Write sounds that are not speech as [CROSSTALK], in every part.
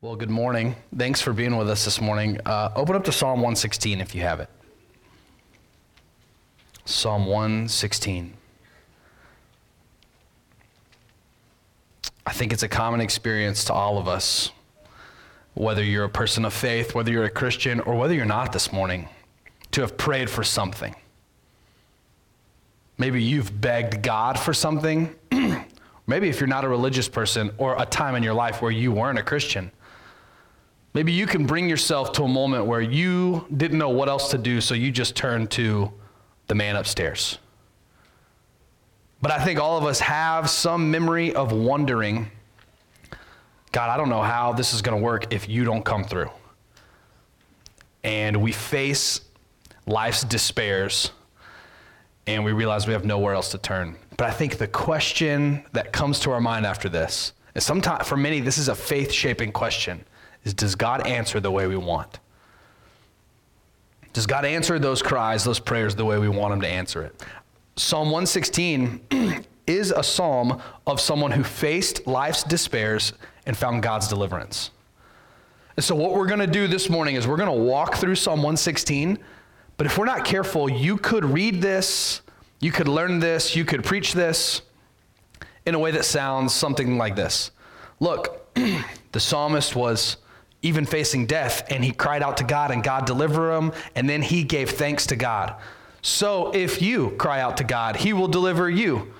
Well, good morning. Thanks for being with us this morning. Uh, open up to Psalm 116 if you have it. Psalm 116. I think it's a common experience to all of us, whether you're a person of faith, whether you're a Christian, or whether you're not this morning, to have prayed for something. Maybe you've begged God for something. [CLEARS THROAT] Maybe if you're not a religious person, or a time in your life where you weren't a Christian Maybe you can bring yourself to a moment where you didn't know what else to do, so you just turned to the man upstairs. But I think all of us have some memory of wondering God, I don't know how this is going to work if you don't come through. And we face life's despairs and we realize we have nowhere else to turn. But I think the question that comes to our mind after this, and sometimes for many, this is a faith shaping question is does God answer the way we want? Does God answer those cries, those prayers, the way we want Him to answer it? Psalm 116 [CLEARS THROAT] is a psalm of someone who faced life's despairs and found God's deliverance. And so, what we're going to do this morning is we're going to walk through Psalm 116. But if we're not careful, you could read this, you could learn this, you could preach this in a way that sounds something like this Look, [CLEARS THROAT] the psalmist was even facing death, and he cried out to God, and God delivered him, and then he gave thanks to God. So if you cry out to God, he will deliver you.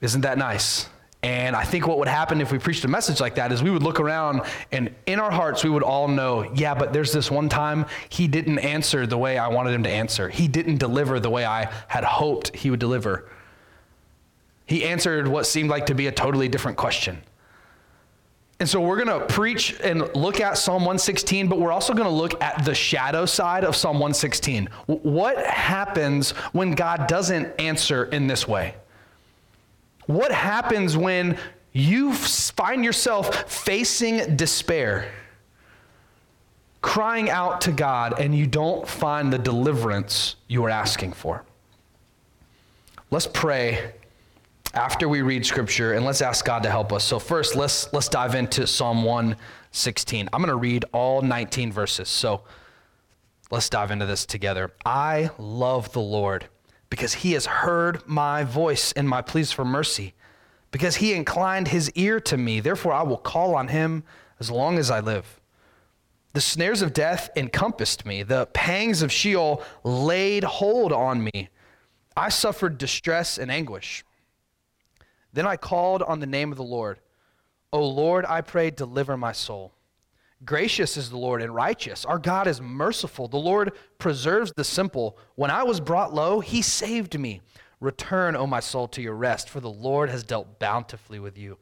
Isn't that nice? And I think what would happen if we preached a message like that is we would look around and in our hearts we would all know, yeah, but there's this one time he didn't answer the way I wanted him to answer. He didn't deliver the way I had hoped he would deliver. He answered what seemed like to be a totally different question. And so we're going to preach and look at Psalm 116, but we're also going to look at the shadow side of Psalm 116. What happens when God doesn't answer in this way? What happens when you find yourself facing despair, crying out to God, and you don't find the deliverance you are asking for? Let's pray after we read scripture and let's ask God to help us. So first, let's let's dive into Psalm 116. I'm going to read all 19 verses. So let's dive into this together. I love the Lord because he has heard my voice and my pleas for mercy. Because he inclined his ear to me, therefore I will call on him as long as I live. The snares of death encompassed me, the pangs of Sheol laid hold on me. I suffered distress and anguish. Then I called on the name of the Lord. O Lord, I pray, deliver my soul. Gracious is the Lord and righteous. Our God is merciful. The Lord preserves the simple. When I was brought low, he saved me. Return, O my soul, to your rest, for the Lord has dealt bountifully with you.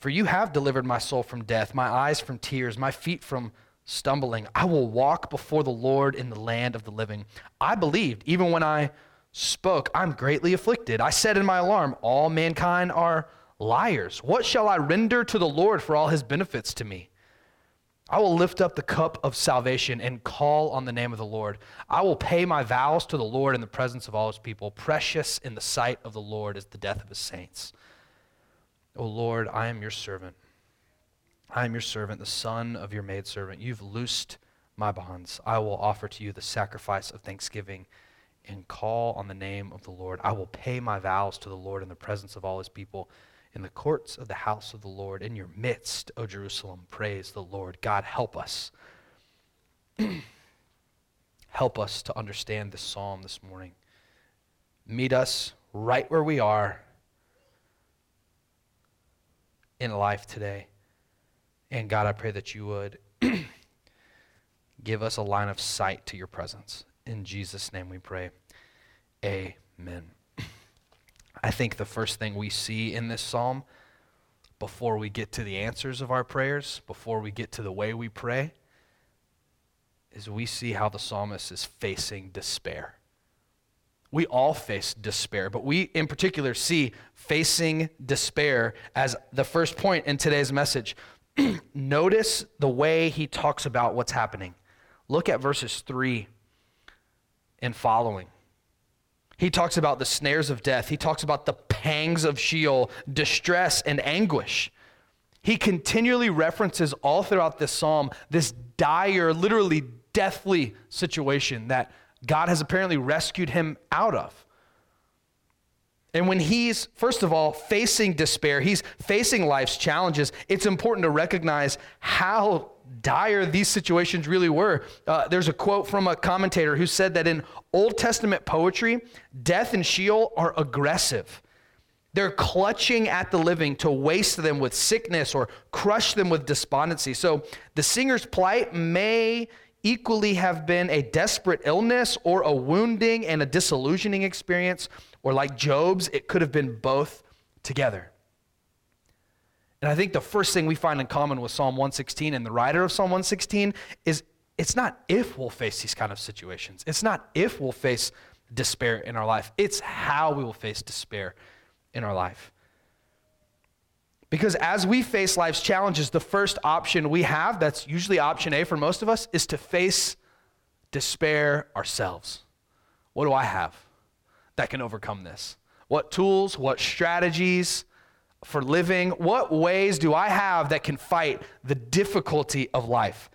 For you have delivered my soul from death, my eyes from tears, my feet from stumbling. I will walk before the Lord in the land of the living. I believed, even when I spoke, I'm greatly afflicted. I said in my alarm, All mankind are liars. What shall I render to the Lord for all his benefits to me? I will lift up the cup of salvation and call on the name of the Lord. I will pay my vows to the Lord in the presence of all his people. Precious in the sight of the Lord is the death of his saints. O Lord, I am your servant. I am your servant, the son of your maidservant. You've loosed my bonds. I will offer to you the sacrifice of thanksgiving and call on the name of the Lord. I will pay my vows to the Lord in the presence of all his people. In the courts of the house of the Lord, in your midst, O Jerusalem, praise the Lord. God, help us. [CLEARS THROAT] help us to understand this psalm this morning. Meet us right where we are in life today. And God, I pray that you would [CLEARS THROAT] give us a line of sight to your presence. In Jesus' name we pray. Amen. I think the first thing we see in this psalm before we get to the answers of our prayers, before we get to the way we pray, is we see how the psalmist is facing despair. We all face despair, but we in particular see facing despair as the first point in today's message. [CLEARS THROAT] Notice the way he talks about what's happening. Look at verses 3 and following. He talks about the snares of death. He talks about the pangs of Sheol, distress and anguish. He continually references all throughout this psalm this dire, literally deathly situation that God has apparently rescued him out of. And when he's, first of all, facing despair, he's facing life's challenges, it's important to recognize how dire these situations really were. Uh, there's a quote from a commentator who said that in Old Testament poetry, death and Sheol are aggressive. They're clutching at the living to waste them with sickness or crush them with despondency. So the singer's plight may equally have been a desperate illness or a wounding and a disillusioning experience, or like Job's, it could have been both together. And I think the first thing we find in common with Psalm 116 and the writer of Psalm 116 is it's not if we'll face these kind of situations. It's not if we'll face despair in our life. It's how we will face despair in our life. Because as we face life's challenges, the first option we have, that's usually option A for most of us, is to face despair ourselves. What do I have that can overcome this? What tools, what strategies for living, what ways do I have that can fight the difficulty of life?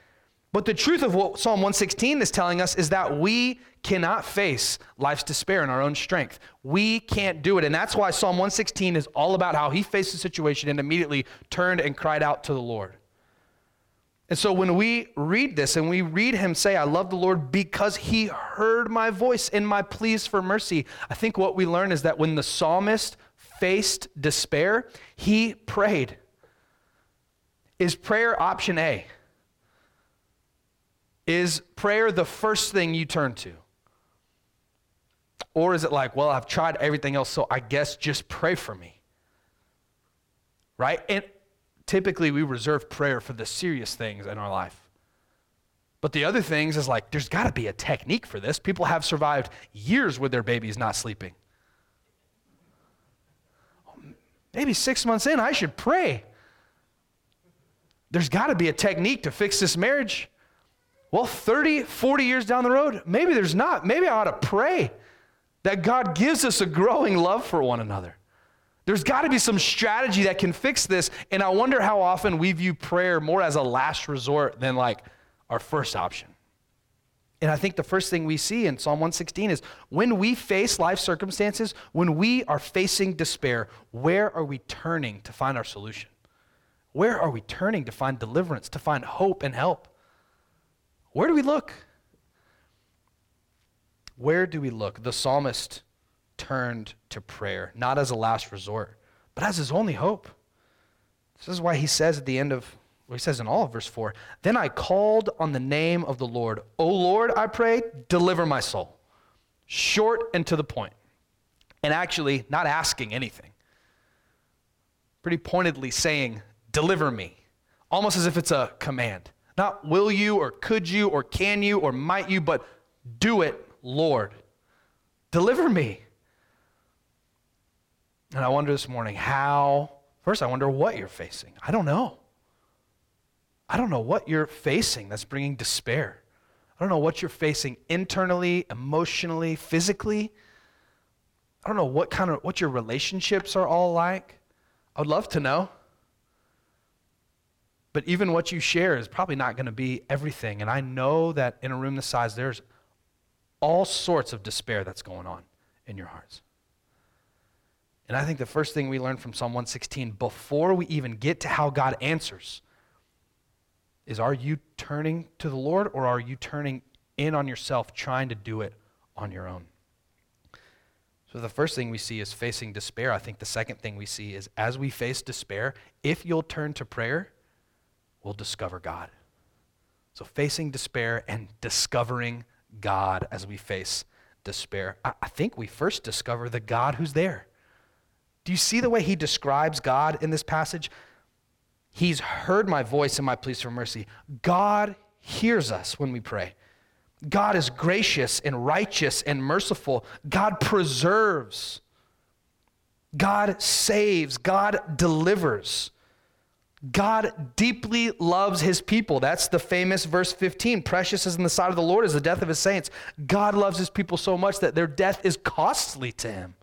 But the truth of what Psalm 116 is telling us is that we cannot face life's despair in our own strength. We can't do it. And that's why Psalm 116 is all about how he faced the situation and immediately turned and cried out to the Lord. And so when we read this and we read him say, I love the Lord because he heard my voice and my pleas for mercy, I think what we learn is that when the psalmist faced despair, he prayed. Is prayer option A? Is prayer the first thing you turn to? Or is it like, well, I've tried everything else, so I guess just pray for me? Right? And typically we reserve prayer for the serious things in our life. But the other things is like, there's got to be a technique for this. People have survived years with their babies not sleeping. Oh, maybe six months in, I should pray. There's got to be a technique to fix this marriage. Well, 30, 40 years down the road, maybe there's not. Maybe I ought to pray that God gives us a growing love for one another. There's got to be some strategy that can fix this. And I wonder how often we view prayer more as a last resort than like our first option. And I think the first thing we see in Psalm 116 is when we face life circumstances, when we are facing despair, where are we turning to find our solution? Where are we turning to find deliverance, to find hope and help? Where do we look? Where do we look? The psalmist turned to prayer, not as a last resort, but as his only hope. This is why he says at the end of, well, he says in all of verse 4 Then I called on the name of the Lord. O Lord, I pray, deliver my soul. Short and to the point. And actually, not asking anything. Pretty pointedly saying, Deliver me. Almost as if it's a command. Not will you or could you or can you or might you, but do it, Lord. Deliver me. And I wonder this morning how, first, I wonder what you're facing. I don't know. I don't know what you're facing that's bringing despair. I don't know what you're facing internally, emotionally, physically. I don't know what kind of what your relationships are all like. I would love to know. But even what you share is probably not going to be everything. And I know that in a room this size, there's all sorts of despair that's going on in your hearts. And I think the first thing we learn from Psalm 116, before we even get to how God answers, is are you turning to the Lord or are you turning in on yourself, trying to do it on your own? So the first thing we see is facing despair. I think the second thing we see is as we face despair, if you'll turn to prayer, we'll discover God. So, facing despair and discovering God as we face despair. I, I, think we first discover the God who's there. Do you see the way he describes God in this passage? He's heard my voice and my pleas for mercy. God hears us when we pray. God is gracious and righteous and merciful. God preserves. God saves. God delivers. God deeply loves his people. That's the famous verse 15. Precious is in the sight of the Lord is the death of his saints. God loves his people so much that their death is costly to him.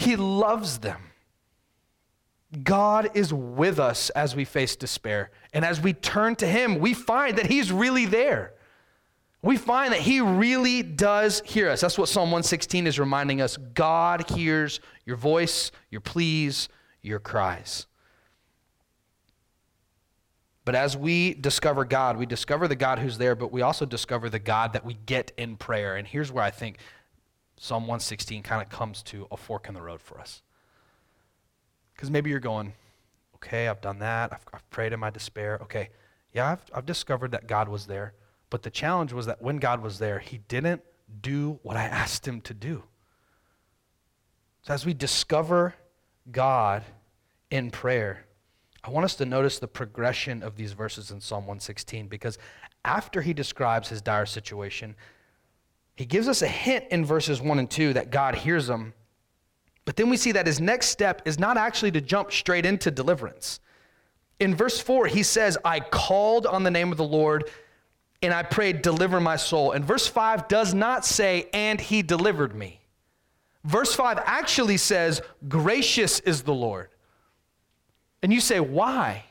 He loves them. God is with us as we face despair. And as we turn to Him, we find that He's really there. We find that He really does hear us. That's what Psalm 116 is reminding us. God hears your voice, your pleas, your cries. But as we discover God, we discover the God who's there, but we also discover the God that we get in prayer. And here's where I think Psalm 116 kind of comes to a fork in the road for us. Because maybe you're going, okay, I've done that. I've, I've, prayed in my despair. Okay, yeah, I've, I've discovered that God was there. But the challenge was that when God was there, he didn't do what I asked him to do. So as we discover God in prayer, I want us to notice the progression of these verses in Psalm 116 because after he describes his dire situation, he gives us a hint in verses 1 and 2 that God hears him but then we see that his next step is not actually to jump straight into deliverance. In verse 4, he says, I called on the name of the Lord and I prayed, deliver my soul. And verse 5 does not say, and he delivered me. Verse 5 actually says, gracious is the Lord. And you say, why?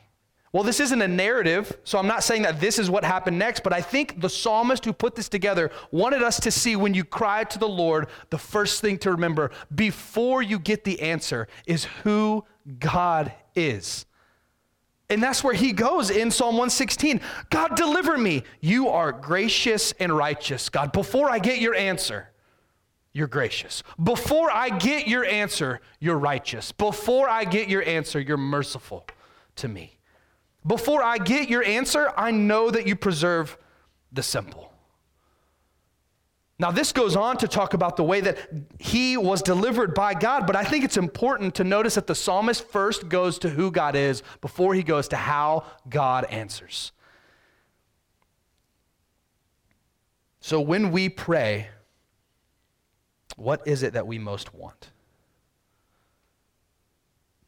Well, this isn't a narrative, so I'm not saying that this is what happened next, but I think the psalmist who put this together wanted us to see when you cry to the Lord, the first thing to remember before you get the answer is who God is. And that's where he goes in Psalm 116 God, deliver me. You are gracious and righteous. God, before I get your answer, you're gracious. Before I get your answer, you're righteous. Before I get your answer, you're merciful to me. Before I get your answer, I know that you preserve the simple. Now, this goes on to talk about the way that he was delivered by God, but I think it's important to notice that the psalmist first goes to who God is before he goes to how God answers. So, when we pray, what is it that we most want?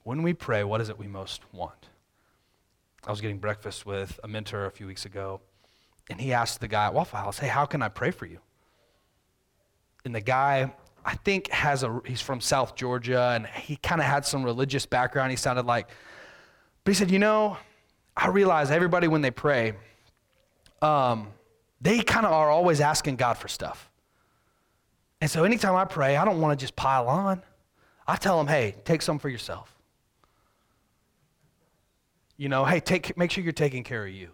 When we pray, what is it we most want? I was getting breakfast with a mentor a few weeks ago, and he asked the guy at Waffle House, Hey, how can I pray for you? And the guy, I think, has a, he's from South Georgia, and he kind of had some religious background. He sounded like, but he said, You know, I realize everybody when they pray, um, they kind of are always asking God for stuff. And so anytime I pray, I don't want to just pile on. I tell them, hey, take some for yourself. You know, hey, take, make sure you're taking care of you.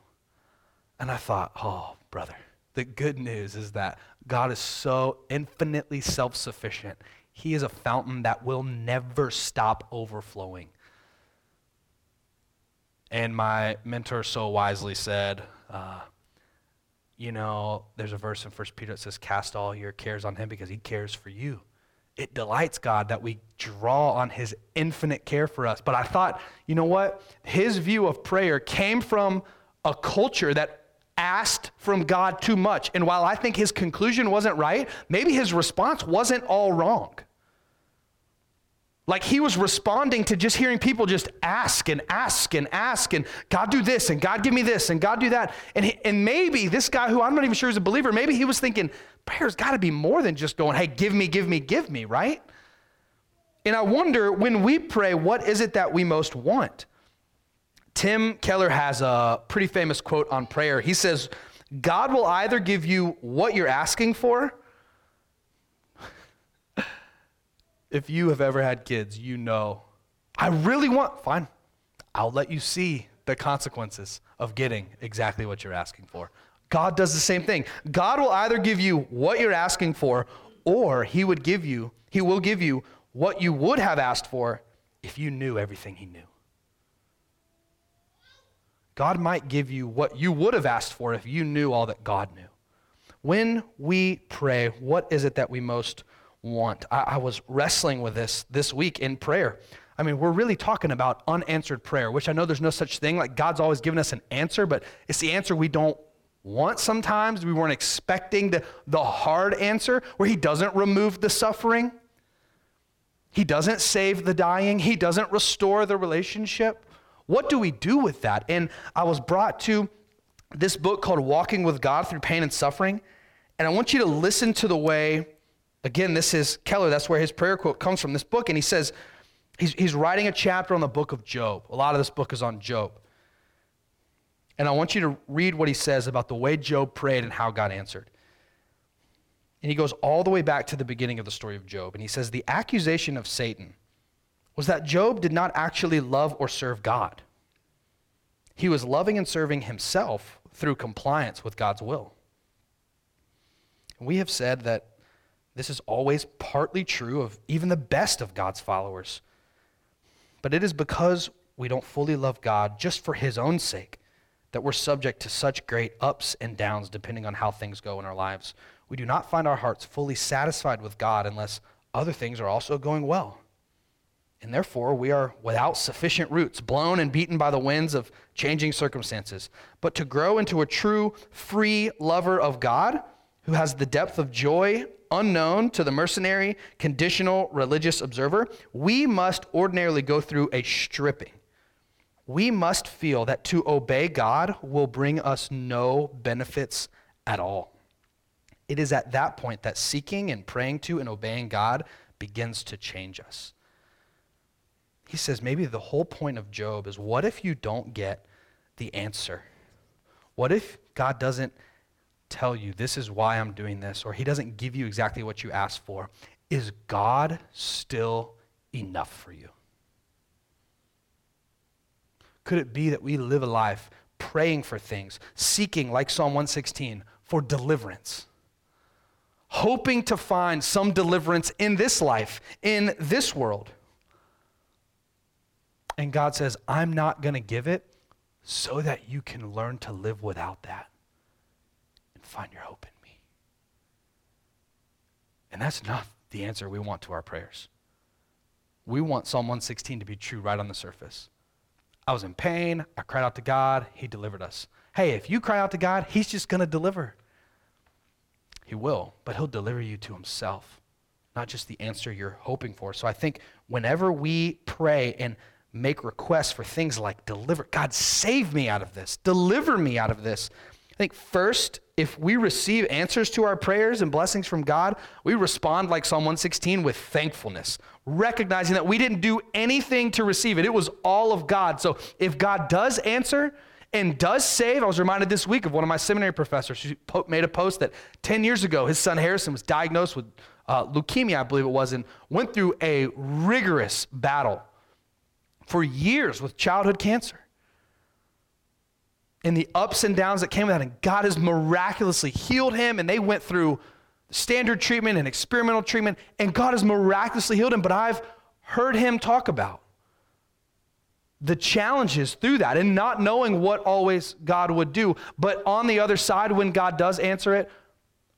And I thought, oh, brother, the good news is that God is so infinitely self sufficient. He is a fountain that will never stop overflowing. And my mentor so wisely said, uh, you know, there's a verse in 1 Peter that says, Cast all your cares on him because he cares for you it delights God that we draw on his infinite care for us. But I thought, you know what? His view of prayer came from a culture that asked from God too much. And while I think his conclusion wasn't right, maybe his response wasn't all wrong. Like he was responding to just hearing people just ask and ask and ask and God do this and God give me this and God do that. And, he, and maybe this guy who I'm not even sure is a believer, maybe he was thinking, prayer's got to be more than just going, hey, give me, give me, give me, right? And I wonder when we pray, what is it that we most want? Tim Keller has a pretty famous quote on prayer. He says, God will either give you what you're asking for if you have ever had kids, you know, I really want, fine, I'll let you see the consequences of getting exactly what you're asking for. God does the same thing. God will either give you what you're asking for, or He would give you, He will give you what you would have asked for if you knew everything He knew. God might give you what you would have asked for if you knew all that God knew. When we pray, what is it that we most want. I, I was wrestling with this this week in prayer. I mean, we're really talking about unanswered prayer, which I know there's no such thing. Like God's always given us an answer, but it's the answer we don't want sometimes. We weren't expecting the, the hard answer where He doesn't remove the suffering, He doesn't save the dying, He doesn't restore the relationship. What do we do with that? And I was brought to this book called Walking with God Through Pain and Suffering. And I want you to listen to the way Again, this is Keller, that's where his prayer quote comes from, this book. And he says, He's, he's writing a chapter on the book of Job. A lot of this book is on Job. And I want you to read what he says about the way Job prayed and how God answered. And he goes all the way back to the beginning of the story of Job. And he says, The accusation of Satan was that Job did not actually love or serve God. He was loving and serving himself through compliance with God's will. We have said that this is always partly true of even the best of God's followers. But it is because we don't fully love God just for his own sake that we're subject to such great ups and downs depending on how things go in our lives. We do not find our hearts fully satisfied with God unless other things are also going well. And therefore, we are without sufficient roots, blown and beaten by the winds of changing circumstances. But to grow into a true, free lover of God, who has the depth of joy unknown to the mercenary, conditional religious observer, we must ordinarily go through a stripping. We must feel that to obey God will bring us no benefits at all. It is at that point that seeking and praying to and obeying God begins to change us. He says maybe the whole point of Job is what if you don't get the answer? What if God doesn't tell you this is why I'm doing this, or he doesn't give you exactly what you asked for? Is God still enough for you? Could it be that we live a life praying for things, seeking, like Psalm 116, for deliverance? hoping to find some deliverance in this life, in this world. And God says, I'm not going to give it so that you can learn to live without that find your hope in me. And that's not the answer we want to our prayers. We want Psalm 116 to be true right on the surface. I was in pain. I cried out to God. He delivered us. Hey, if you cry out to God, He's just going to deliver. He will, but He'll deliver you to Himself, not just the answer you're hoping for. So I think whenever we pray and make requests for things like deliver, God, save me out of this, deliver me out of this. I think first, if we receive answers to our prayers and blessings from God, we respond like Psalm 116 with thankfulness, recognizing that we didn't do anything to receive it. It was all of God. So if God does answer, and does save. I was reminded this week of one of my seminary professors who made a post that 10 years ago, his son Harrison was diagnosed with uh, leukemia, I believe it was, and went through a rigorous battle for years with childhood cancer. And the ups and downs that came with that, and God has miraculously healed him, and they went through standard treatment and experimental treatment, and God has miraculously healed him. But I've heard him talk about the challenges through that and not knowing what always God would do. But on the other side, when God does answer it,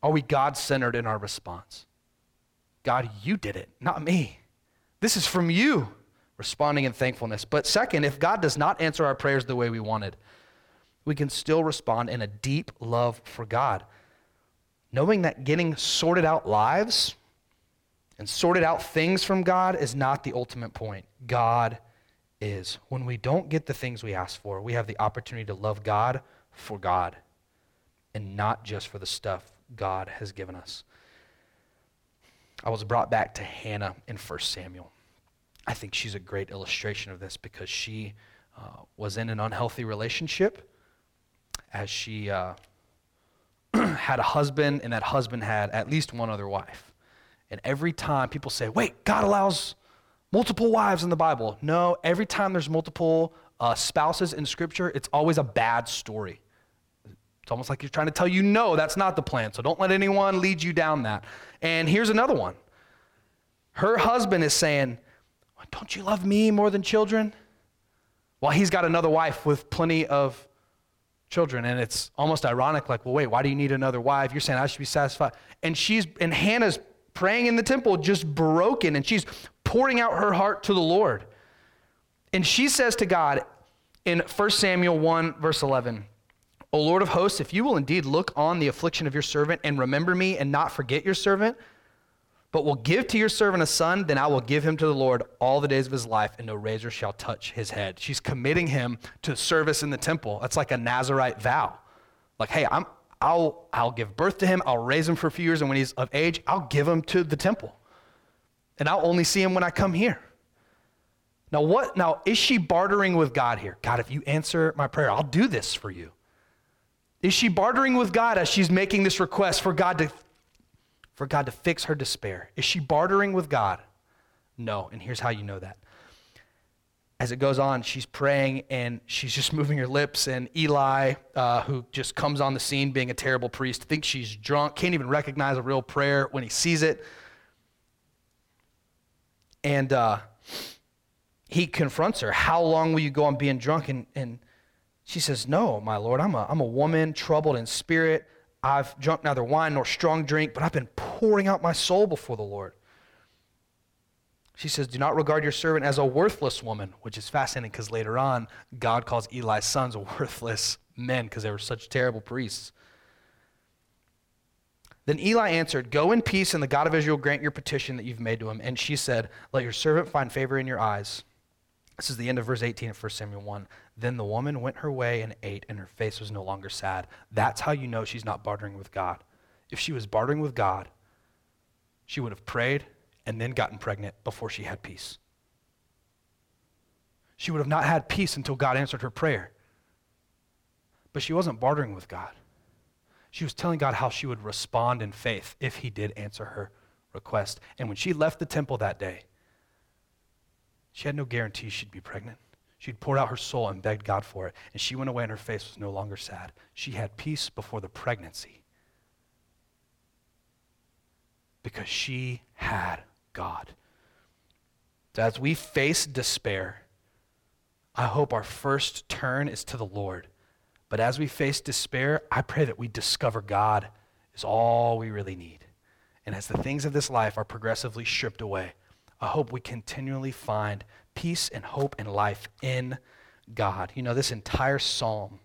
are we God centered in our response? God, you did it, not me. This is from you, responding in thankfulness. But second, if God does not answer our prayers the way we wanted, we can still respond in a deep love for God, knowing that getting sorted out lives and sorted out things from God is not the ultimate point. God is when we don't get the things we ask for, we have the opportunity to love God for God and not just for the stuff God has given us. I was brought back to Hannah in 1 Samuel. I think she's a great illustration of this because she uh, was in an unhealthy relationship as she uh, [CLEARS THROAT] had a husband, and that husband had at least one other wife. And every time people say, wait, God allows multiple wives in the Bible. No, every time there's multiple uh, spouses in Scripture, it's always a bad story. It's almost like you're trying to tell you, no, that's not the plan. So don't let anyone lead you down that. And here's another one. Her husband is saying, Don't you love me more than children? While he's got another wife with plenty of children. And it's almost ironic, like, well, wait, why do you need another wife? You're saying I should be satisfied. And she's and Hannah's praying in the temple, just broken, and she's pouring out her heart to the Lord. And she says to God in 1 Samuel 1, verse 11, O Lord of hosts, if you will indeed look on the affliction of your servant and remember me and not forget your servant, but will give to your servant a son, then I will give him to the Lord all the days of his life, and no razor shall touch his head. She's committing him to service in the temple. That's like a Nazarite vow. Like, hey, I'm, I'll, I'll give birth to him, I'll raise him for a few years, and when he's of age, I'll give him to the temple and I'll only see him when I come here. Now, what? Now, is she bartering with God here? God, if you answer my prayer, I'll do this for you. Is she bartering with God as she's making this request for God to, for God to fix her despair? Is she bartering with God? No. And here's how you know that. As it goes on, she's praying and she's just [LAUGHS] moving her lips. And Eli, uh, who just comes on the scene being a terrible priest, thinks she's drunk, can't even recognize a real prayer when he sees it. And uh, he confronts her. How long will you go on being drunk? And, and she says, No, my Lord, I'm a, I'm a woman troubled in spirit. I've drunk neither wine nor strong drink, but I've been pouring out my soul before the Lord. She says, Do not regard your servant as a worthless woman, which is fascinating because later on, God calls Eli's sons worthless men because they were such terrible priests. Then Eli answered, Go in peace, and the God of Israel grant your petition that you've made to him. And she said, Let your servant find favor in your eyes. This is the end of verse 18 of 1 Samuel 1. Then the woman went her way and ate, and her face was no longer sad. That's how you know she's not bartering with God. If she was bartering with God, she would have prayed and then gotten pregnant before she had peace. She would have not had peace until God answered her prayer. But she wasn't bartering with God. She was telling God how she would respond in faith if He did answer her request. And when she left the temple that day, she had no guarantee she'd be pregnant. She'd poured out her soul and begged God for it, and she went away and her face was no longer sad. She had peace before the pregnancy because she had God. So as we face despair, I hope our first turn is to the Lord. But as we face despair, I pray that we discover God is all we really need. And as the things of this life are progressively stripped away, I hope we continually find peace and hope and life in God. You know, this entire psalm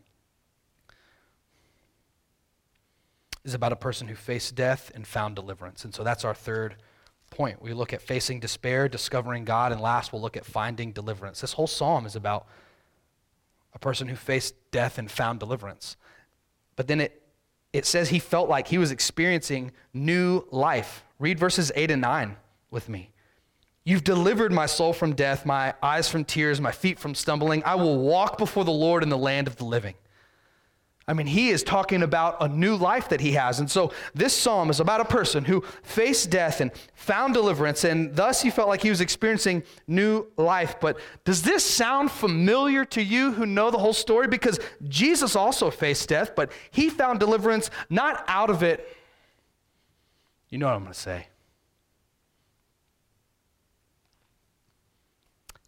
is about a person who faced death and found deliverance. And so that's our third point. We look at facing despair, discovering God, and last we'll look at finding deliverance. This whole psalm is about a person who faced death and found deliverance. But then it, it says he felt like he was experiencing new life. Read verses 8 and 9 with me. You've delivered my soul from death, my eyes from tears, my feet from stumbling. I will walk before the Lord in the land of the living. I mean, he is talking about a new life that he has. And so this psalm is about a person who faced death and found deliverance, and thus he felt like he was experiencing new life. But does this sound familiar to you who know the whole story? Because Jesus also faced death, but he found deliverance not out of it. You know what I'm going to say.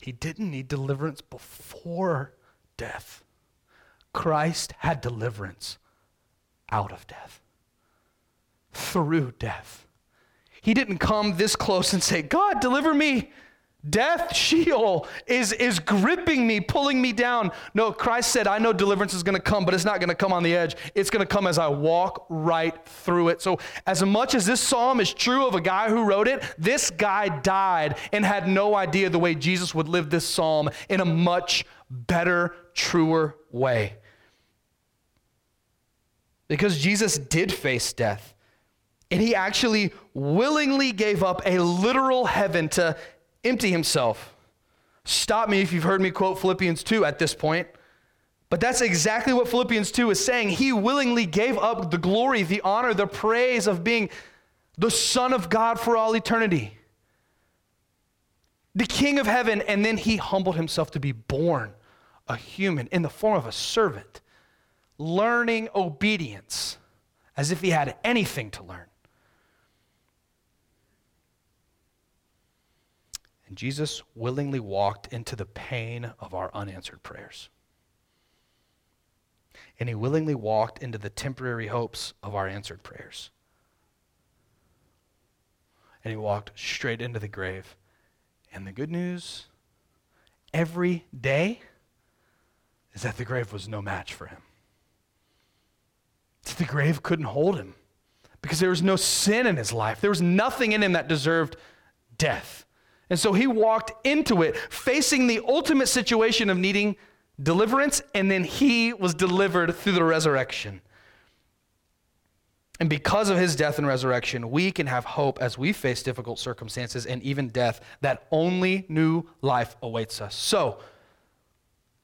He didn't need deliverance before death. Christ had deliverance out of death, through death. He didn't come this close and say, God, deliver me. Death, [LAUGHS] Sheol, is, is gripping me, pulling me down. No, Christ said, I know deliverance is going to come, but it's not going to come on the edge. It's going to come as I walk right through it. So, as much as this psalm is true of a guy who wrote it, this guy died and had no idea the way Jesus would live this psalm in a much better, truer way. Because Jesus did face death. And he actually willingly gave up a literal heaven to empty himself. Stop me if you've heard me quote Philippians 2 at this point. But that's exactly what Philippians 2 is saying. He willingly gave up the glory, the honor, the praise of being the Son of God for all eternity, the King of heaven, and then he humbled himself to be born a human in the form of a servant, learning obedience as if he had anything to learn. And Jesus willingly walked into the pain of our unanswered prayers. And he willingly walked into the temporary hopes of our answered prayers. And he walked straight into the grave. And the good news every day is that the grave was no match for him. The grave couldn't hold him because there was no sin in his life, there was nothing in him that deserved death. And so he walked into it facing the ultimate situation of needing deliverance, and then he was delivered through the resurrection. And because of his death and resurrection, we can have hope as we face difficult circumstances and even death that only new life awaits us. So,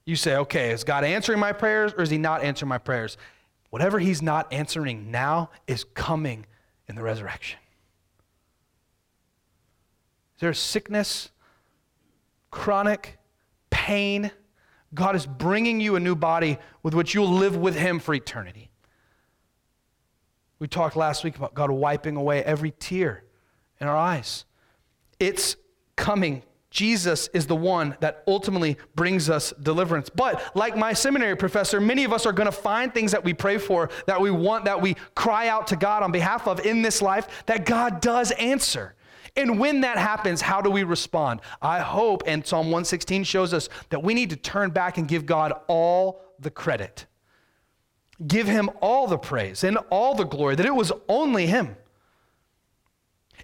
you say, okay, is God answering my prayers or is he not answering my prayers? Whatever he's not answering now is coming in the resurrection. Is there sickness, chronic pain? God is bringing you a new body with which you'll live with him for eternity. We talked last week about God wiping away every tear in our eyes. It's coming. Jesus is the one that ultimately brings us deliverance. But like my seminary professor, many of us are going to find things that we pray for, that we want, that we cry out to God on behalf of in this life, that God does answer. And when that happens, how do we respond? I hope, and Psalm 116 shows us that we need to turn back and give God all the credit give him all the praise and all the glory, that it was only him.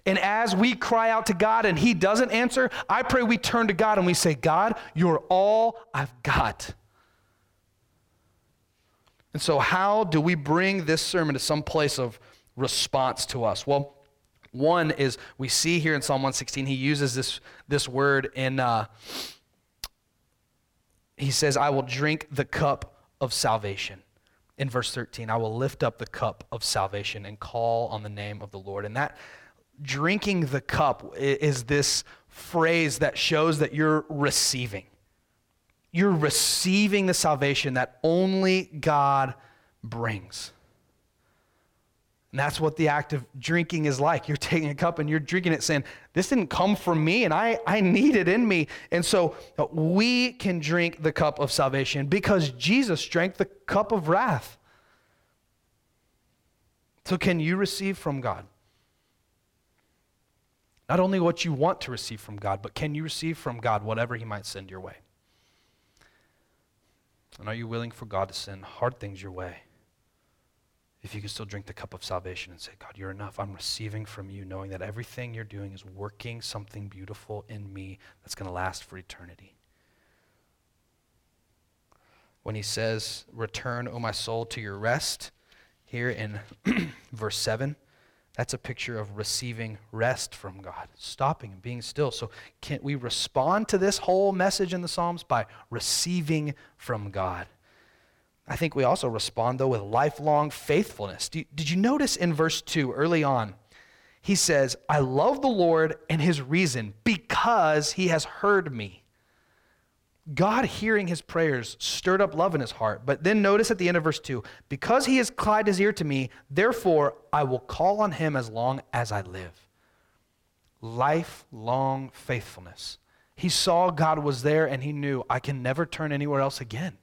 And as we cry out to God and he doesn't answer, I pray we turn to God and we say, God, you're all I've got. And so, how do we bring this sermon to some place of response to us? Well, one is we see here in Psalm 116, he uses this, this word in, uh, he says, I will drink the cup of salvation in verse 13, I will lift up the cup of salvation and call on the name of the Lord. And that drinking the cup is this phrase that shows that you're receiving. You're receiving the salvation that only God brings. And that's what the act of drinking is like. You're taking a cup and you're drinking it saying, This didn't come from me and I, I need it in me. And so uh, we can drink the cup of salvation because Jesus drank the cup of wrath. So, can you receive from God? Not only what you want to receive from God, but can you receive from God whatever He might send your way? And are you willing for God to send hard things your way? If you can still drink the cup of salvation and say, God, you're enough. I'm receiving from you, knowing that everything you're doing is working something beautiful in me that's going to last for eternity. When he says, Return, O my soul, to your rest, here in [CLEARS THROAT] verse 7, that's a picture of receiving rest from God, stopping and being still. So, can't we respond to this whole message in the Psalms by receiving from God? I think we also respond, though, with lifelong faithfulness. did you notice in verse 2, early on, he says, I love the Lord and his reason because he has heard me. God hearing his prayers stirred up love in his heart. But then notice at the end of verse 2 because he has inclined his ear to me, therefore I will call on him as long as I live. Lifelong faithfulness. He saw God was there and he knew I can never turn anywhere else again.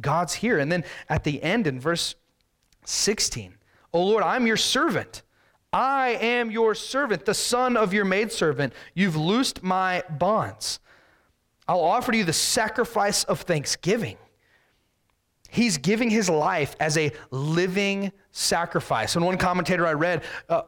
God's here. And then at the end in verse 16, O Lord, I'm your servant. I am your servant, the son of your maidservant. You've loosed my bonds. I'll offer to you the sacrifice of thanksgiving. He's giving his life as a living sacrifice. And one commentator I read uh,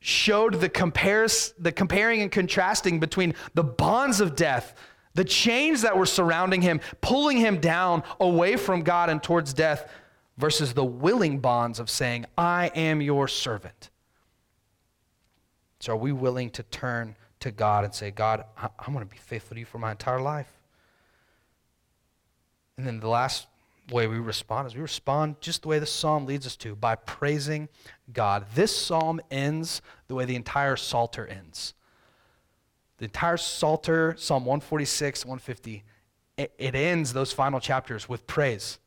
showed the, compares, the comparing and contrasting between the bonds of death the chains that were surrounding him, pulling him down away from God and towards death, versus the willing bonds of saying, I am your servant. So, are we willing to turn to God and say, God, I, am going to be faithful to you for my entire life? And then the last way we respond is we respond just the way the psalm leads us to by praising God. This psalm ends the way the entire Psalter ends the entire Psalter, Psalm 146, 150, it, it ends those final chapters with praise.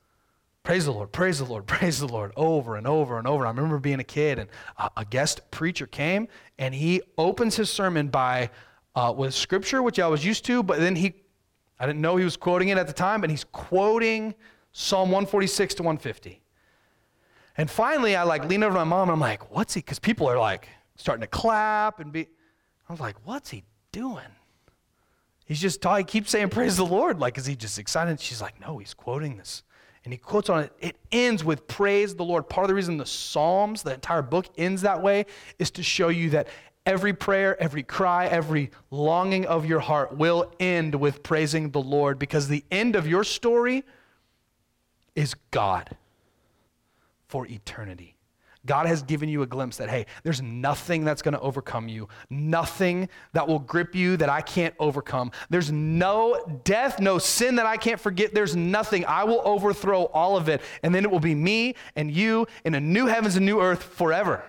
Praise the Lord, praise the Lord, [LAUGHS] praise the Lord, over and over and over. I remember being a kid and a, guest preacher came and he opens his sermon by uh, with scripture, which I was used to, but then he, I didn't know he was quoting it at the time, but he's quoting Psalm 146 to 150. And finally, I like lean over my mom and I'm like, what's he? Because people are like starting to clap and be. I was like, what's he doing? He's just talking, he keeps saying, Praise the Lord. Like, is he just excited? She's like, No, he's quoting this. And he quotes on it. It ends with praise the Lord. Part of the reason the Psalms, the entire book ends that way, is to show you that every prayer, every cry, every longing of your heart will end with praising the Lord because the end of your story is God for eternity. God has given you a glimpse that, hey, there's nothing that's going to overcome you, nothing that will grip you that I can't overcome. There's no death, no sin that I can't forget. There's nothing. I will overthrow all of it. And then it will be me and you in a new heavens and new earth forever.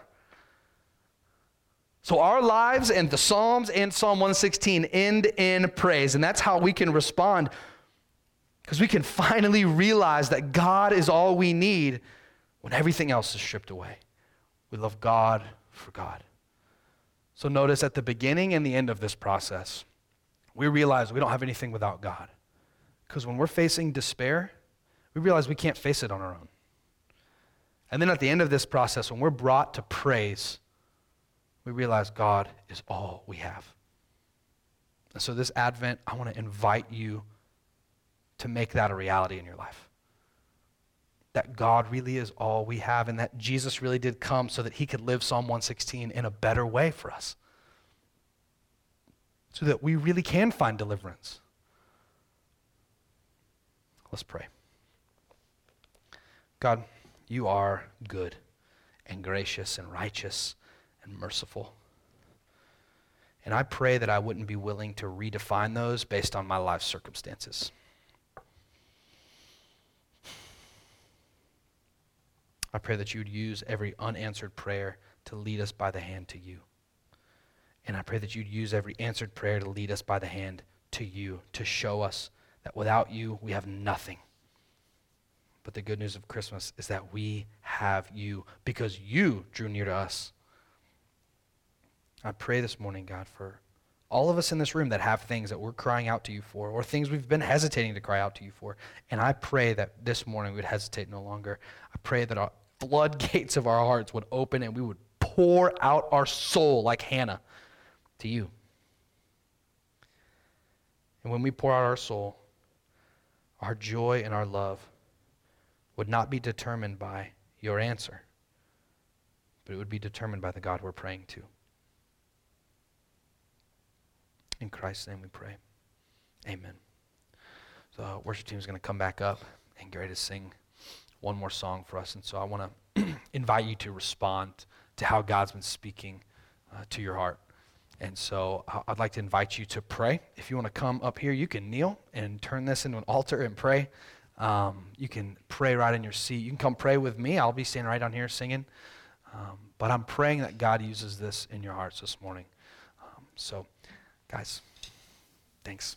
So our lives and the Psalms and Psalm 116 end in praise. And that's how we can respond because we can [LAUGHS] finally realize that God is all we need when everything else is stripped away. We love God for God. So notice at the beginning and the end of this process, we realize we don't have anything without God. Because when we're facing despair, we realize we can't face it on our own. And then at the end of this process, when we're brought to praise, we realize God is all we have. And so this Advent, I want to invite you to make that a reality in your life. That God really is all we have, and that Jesus really did come so that he could live Psalm 116 in a better way for us. So that we really can find deliverance. Let's pray. God, you are good and gracious and righteous and merciful. And I pray that I wouldn't be willing to redefine those based on my life circumstances. I pray that you would use every unanswered prayer to lead us by the hand to you. And I pray that you'd use every answered prayer to lead us by the hand to you, to show us that without you, we have nothing. But the good news of Christmas is that we have you because you drew near to us. I pray this morning, God, for all of us in this room that have things that we're crying out to you for, or things we've been hesitating to cry out to you for. And I pray that this morning we would hesitate no longer. I pray that our floodgates of our hearts would open and we would pour out our soul like Hannah to you. And when we pour out our soul, our joy and our love would not be determined by your answer, but it would be determined by the God we're praying to. In Christ's name we pray. Amen. So, uh, worship team is going to come back up and get ready to sing one more song for us. And so, I want [CLEARS THROAT] to invite you to respond to how God's been speaking uh, to your heart. And so, I'd like to invite you to pray. If you want to come up here, you can kneel and turn this into an altar and pray. Um, you can pray right in your seat. You can come pray with me. I'll be standing right down here singing. Um, but I'm praying that God uses this in your hearts this morning. Um, so, Guys, thanks.